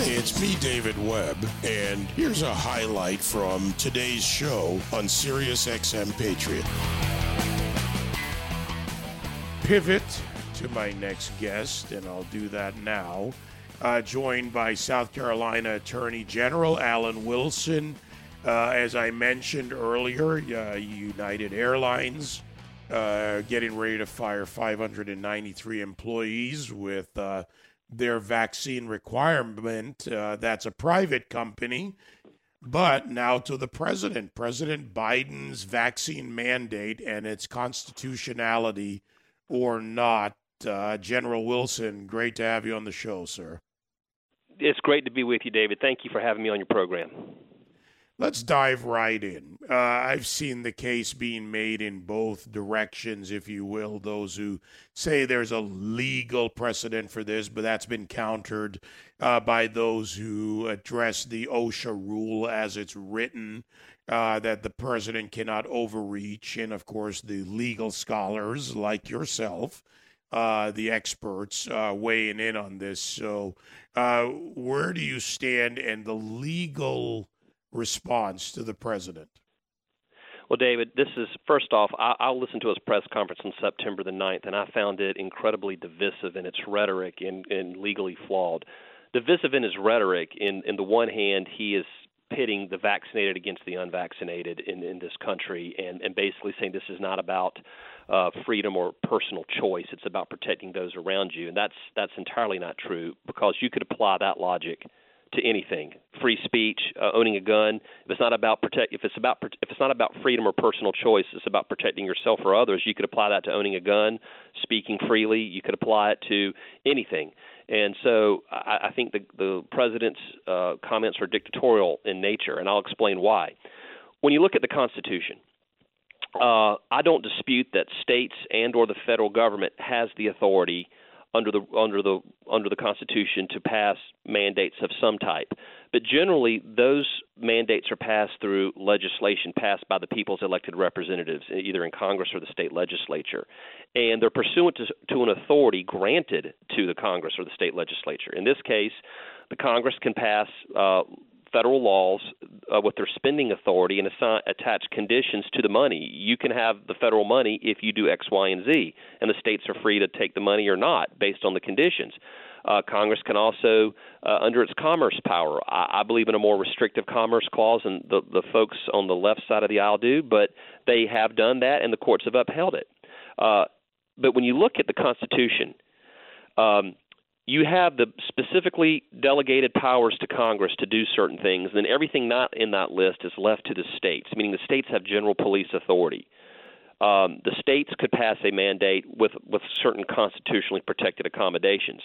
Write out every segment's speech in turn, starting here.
It's me, David Webb, and here's a highlight from today's show on Sirius XM Patriot. Pivot to my next guest, and I'll do that now. Uh, joined by South Carolina Attorney General Alan Wilson. Uh, as I mentioned earlier, uh, United Airlines uh, getting ready to fire 593 employees with uh, their vaccine requirement. Uh, that's a private company. But now to the president. President Biden's vaccine mandate and its constitutionality or not. Uh, General Wilson, great to have you on the show, sir. It's great to be with you, David. Thank you for having me on your program. Let's dive right in. Uh, I've seen the case being made in both directions, if you will. Those who say there's a legal precedent for this, but that's been countered uh, by those who address the OSHA rule as it's written, uh, that the president cannot overreach. And of course, the legal scholars like yourself, uh, the experts, uh, weighing in on this. So, uh, where do you stand and the legal response to the president? Well, David, this is first off, I, I'll listen to his press conference on September the 9th, and I found it incredibly divisive in its rhetoric and, and legally flawed. Divisive in his rhetoric, in, in the one hand, he is pitting the vaccinated against the unvaccinated in, in this country and, and basically saying this is not about uh, freedom or personal choice. It's about protecting those around you. And that's, that's entirely not true because you could apply that logic – to anything. Free speech uh, owning a gun. If it's not about protect if it's about if it's not about freedom or personal choice it's about protecting yourself or others you could apply that to owning a gun speaking freely. You could apply it to anything. And so I, I think the the president's uh, comments are dictatorial in nature and I'll explain why. When you look at the constitution uh, I don't dispute that states and or the federal government has the authority under the under the under the Constitution to pass mandates of some type. But generally, those mandates are passed through legislation passed by the people's elected representatives, either in Congress or the state legislature, and they're pursuant to, to an authority granted to the Congress or the state legislature. In this case, the Congress can pass uh, federal laws uh, with their spending authority and assign, attach conditions to the money. You can have the federal money if you do X, Y, and Z, and the states are free to take the money or not based on the conditions. Uh, Congress can also, uh, under its commerce power, I, I believe in a more restrictive commerce clause, and the, the folks on the left side of the aisle do, but they have done that, and the courts have upheld it. Uh, but when you look at the Constitution, um, you have the specifically delegated powers to Congress to do certain things, and then everything not in that list is left to the states, meaning the states have general police authority. Um, the states could pass a mandate with, with certain constitutionally protected accommodations.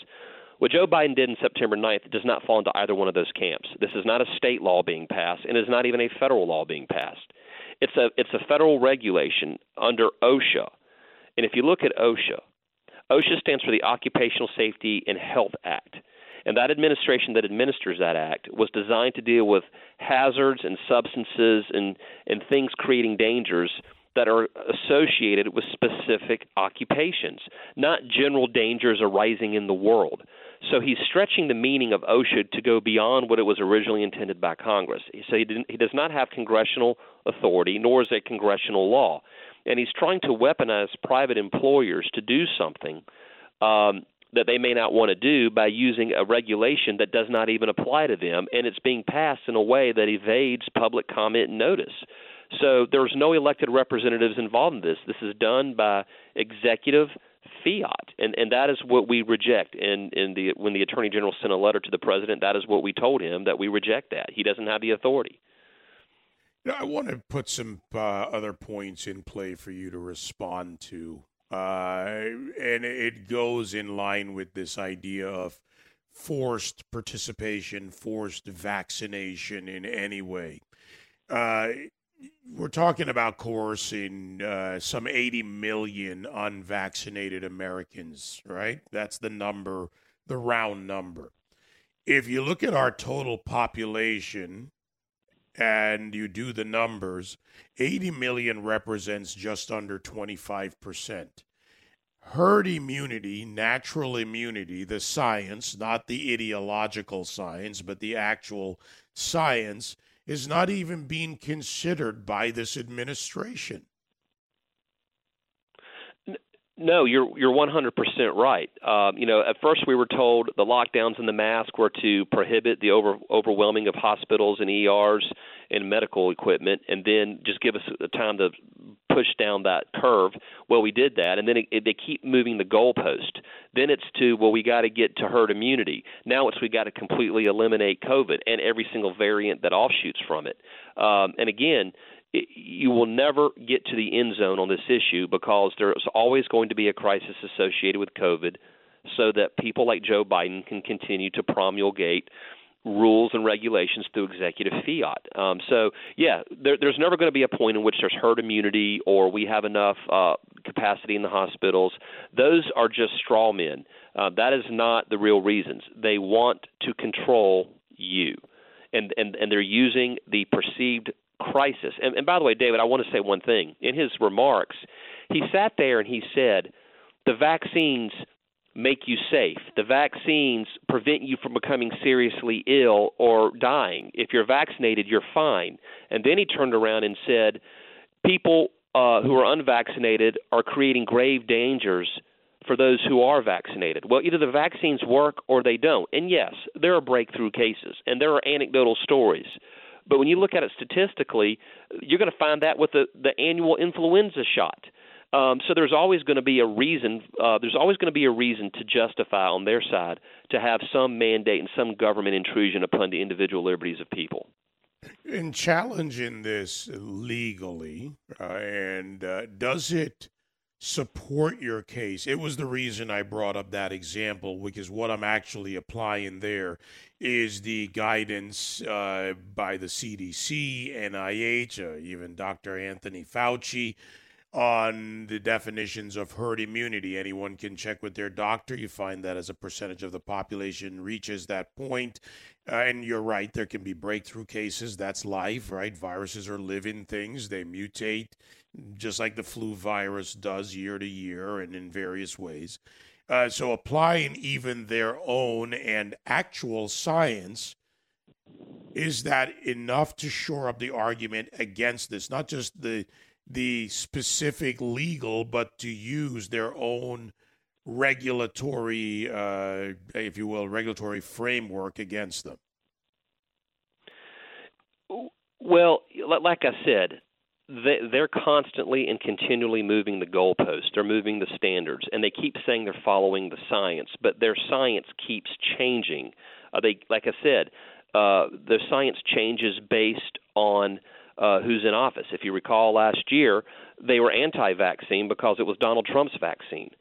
What Joe Biden did on September 9th does not fall into either one of those camps. This is not a state law being passed, and is not even a federal law being passed. It's a it's a federal regulation under OSHA, and if you look at OSHA, OSHA stands for the Occupational Safety and Health Act. And that administration that administers that act was designed to deal with hazards and substances and, and things creating dangers that are associated with specific occupations, not general dangers arising in the world. So he's stretching the meaning of OSHA to go beyond what it was originally intended by Congress. So he, he does not have congressional authority, nor is it congressional law and he's trying to weaponize private employers to do something um, that they may not want to do by using a regulation that does not even apply to them, and it's being passed in a way that evades public comment and notice. So there's no elected representatives involved in this. This is done by executive fiat, and and that is what we reject. And in the when the attorney general sent a letter to the president, that is what we told him that we reject that. He doesn't have the authority. I want to put some uh, other points in play for you to respond to. Uh, and it goes in line with this idea of forced participation, forced vaccination in any way. Uh, we're talking about coercing uh, some 80 million unvaccinated Americans, right? That's the number, the round number. If you look at our total population, and you do the numbers, 80 million represents just under 25%. herd immunity, natural immunity, the science, not the ideological science, but the actual science, is not even being considered by this administration. No, you're you're 100% right. Um, you know, at first we were told the lockdowns and the mask were to prohibit the over, overwhelming of hospitals and ERs and medical equipment, and then just give us the time to push down that curve. Well, we did that, and then it, it, they keep moving the goalpost. Then it's to well, we got to get to herd immunity. Now it's we got to completely eliminate COVID and every single variant that offshoots from it. Um, and again, you will never get to the end zone on this issue because there's always going to be a crisis associated with COVID so that people like Joe Biden can continue to promulgate rules and regulations through executive fiat. Um, so, yeah, there, there's never going to be a point in which there's herd immunity or we have enough uh, capacity in the hospitals. Those are just straw men. Uh, that is not the real reasons. They want to control you. And, and, and they're using the perceived crisis. And, and by the way, David, I want to say one thing. In his remarks, he sat there and he said, the vaccines make you safe. The vaccines prevent you from becoming seriously ill or dying. If you're vaccinated, you're fine. And then he turned around and said, people uh, who are unvaccinated are creating grave dangers for those who are vaccinated. Well, either the vaccines work or they don't. And yes, there are breakthrough cases and there are anecdotal stories. But when you look at it statistically, you're going to find that with the, the annual influenza shot. Um, so there's always going to be a reason. Uh, there's always going to be a reason to justify on their side to have some mandate and some government intrusion upon the individual liberties of people. In challenging this legally, uh, and uh, does it support your case? It was the reason I brought up that example because what I'm actually applying there is the guidance uh, by the CDC, NIH, uh, even Dr. Anthony Fauci on the definitions of herd immunity. Anyone can check with their doctor. You find that as a percentage of the population reaches that point. Uh, and you're right, there can be breakthrough cases. That's life, right? Viruses are living things, they mutate just like the flu virus does year to year and in various ways. Uh, so applying even their own and actual science is that enough to shore up the argument against this not just the the specific legal but to use their own regulatory uh, if you will regulatory framework against them well like i said they're constantly and continually moving the goalposts. They're moving the standards, and they keep saying they're following the science, but their science keeps changing. Uh, they, like I said, uh, the science changes based on uh, who's in office. If you recall, last year they were anti-vaccine because it was Donald Trump's vaccine.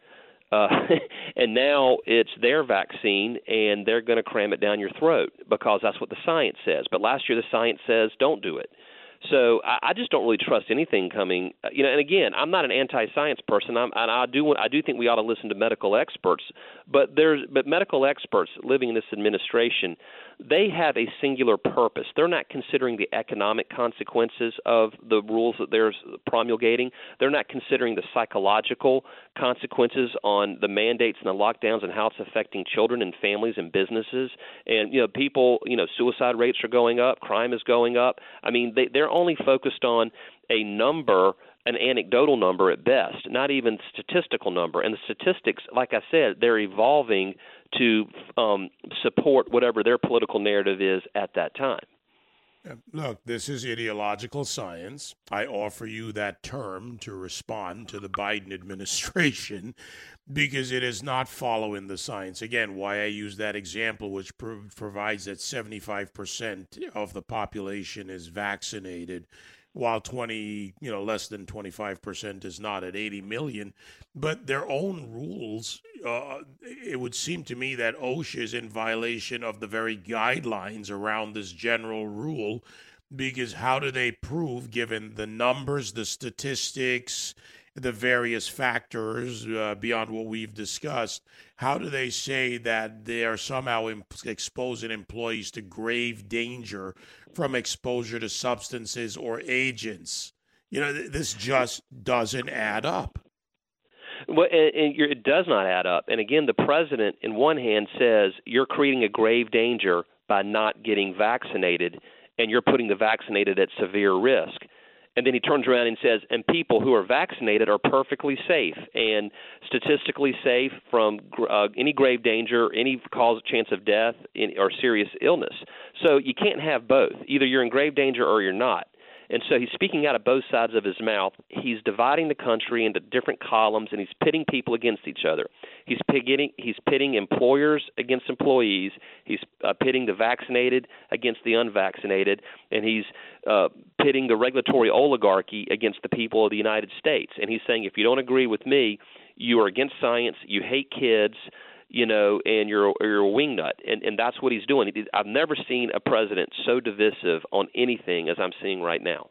Uh, and now it's their vaccine, and they're going to cram it down your throat because that's what the science says. But last year, the science says don't do it. So I, I just don't really trust anything coming. Uh, you know, and again, I'm not an anti-science person. I'm, and I do I do think we ought to listen to medical experts. But there's but medical experts living in this administration, they have a singular purpose. They're not considering the economic consequences of the rules that they're promulgating. They're not considering the psychological consequences on the mandates and the lockdowns and how it's affecting children and families and businesses. And you know, people, you know, suicide rates are going up, crime is going up. I mean, they, they're only focused on a number an anecdotal number at best, not even statistical number. And the statistics, like I said, they're evolving to um, support whatever their political narrative is at that time. Look, this is ideological science. I offer you that term to respond to the Biden administration because it is not following the science. Again, why I use that example, which provides that 75% of the population is vaccinated while 20, you know, less than 25% is not at 80 million. But their own rules, uh, it would seem to me that OSHA is in violation of the very guidelines around this general rule. Because how do they prove, given the numbers, the statistics, the various factors uh, beyond what we've discussed, how do they say that they are somehow imp- exposing employees to grave danger from exposure to substances or agents? You know, th- this just doesn't add up. Well, and, and it does not add up. And again, the president, in one hand, says you're creating a grave danger by not getting vaccinated, and you're putting the vaccinated at severe risk. And then he turns around and says, and people who are vaccinated are perfectly safe and statistically safe from uh, any grave danger, any cause chance of death, or serious illness. So you can't have both. Either you're in grave danger or you're not. And so he's speaking out of both sides of his mouth. He's dividing the country into different columns, and he's pitting people against each other. He's pitting he's pitting employers against employees. He's uh, pitting the vaccinated against the unvaccinated, and he's uh, pitting the regulatory oligarchy against the people of the United States. And he's saying, if you don't agree with me, you are against science. You hate kids you know, and you're you're a wingnut, and and that's what he's doing. I've never seen a president so divisive on anything as I'm seeing right now.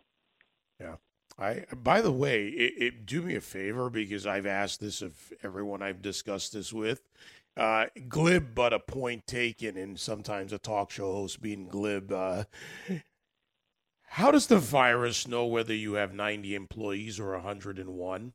Yeah. I, by the way, it, it, do me a favor because I've asked this of everyone I've discussed this with. Uh, glib, but a point taken, and sometimes a talk show host being glib. Uh, how does the virus know whether you have 90 employees or 101?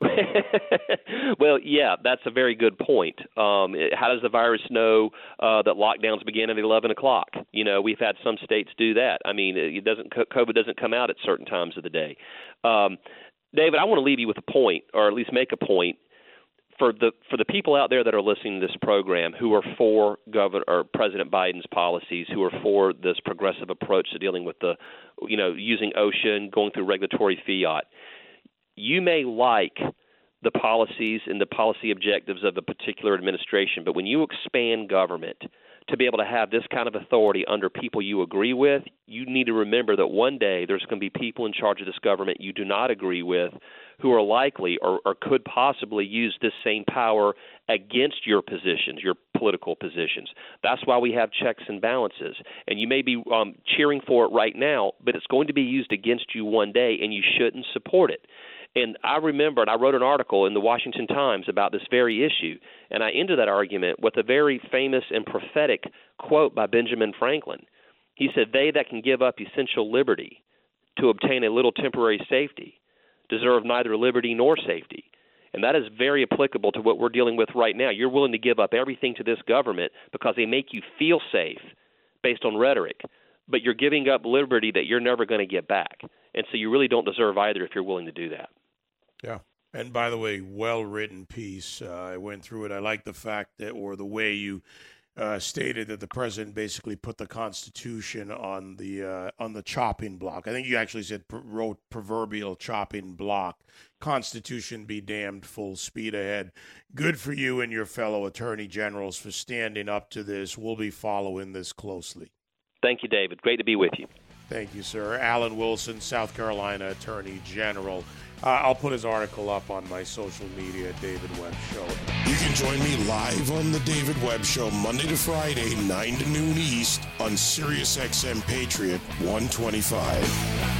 well, yeah, that's a very good point. Um, it, how does the virus know uh, that lockdowns begin at 11 o'clock? You know, we've had some states do that. I mean, it doesn't COVID doesn't come out at certain times of the day. Um, David, I want to leave you with a point, or at least make a point for the for the people out there that are listening to this program who are for Governor or President Biden's policies, who are for this progressive approach to dealing with the, you know, using OSHA and going through regulatory fiat you may like the policies and the policy objectives of a particular administration, but when you expand government to be able to have this kind of authority under people you agree with, you need to remember that one day there's going to be people in charge of this government you do not agree with who are likely or, or could possibly use this same power against your positions, your political positions. That's why we have checks and balances. And you may be um, cheering for it right now, but it's going to be used against you one day, and you shouldn't support it. And I remember, I wrote an article in the Washington Times about this very issue, and I ended that argument with a very famous and prophetic quote by Benjamin Franklin. He said, They that can give up essential liberty to obtain a little temporary safety deserve neither liberty nor safety. And that is very applicable to what we're dealing with right now. You're willing to give up everything to this government because they make you feel safe based on rhetoric, but you're giving up liberty that you're never going to get back. And so you really don't deserve either if you're willing to do that. Yeah. And by the way, well written piece. Uh, I went through it. I like the fact that, or the way you uh, stated that the president basically put the Constitution on the uh, on the chopping block. I think you actually said wrote proverbial chopping block. Constitution be damned, full speed ahead. Good for you and your fellow attorney generals for standing up to this. We'll be following this closely. Thank you, David. Great to be with you. Thank you, sir. Alan Wilson, South Carolina Attorney General. Uh, I'll put his article up on my social media, David Webb Show. You can join me live on the David Webb Show Monday to Friday, 9 to noon East on SiriusXM Patriot 125.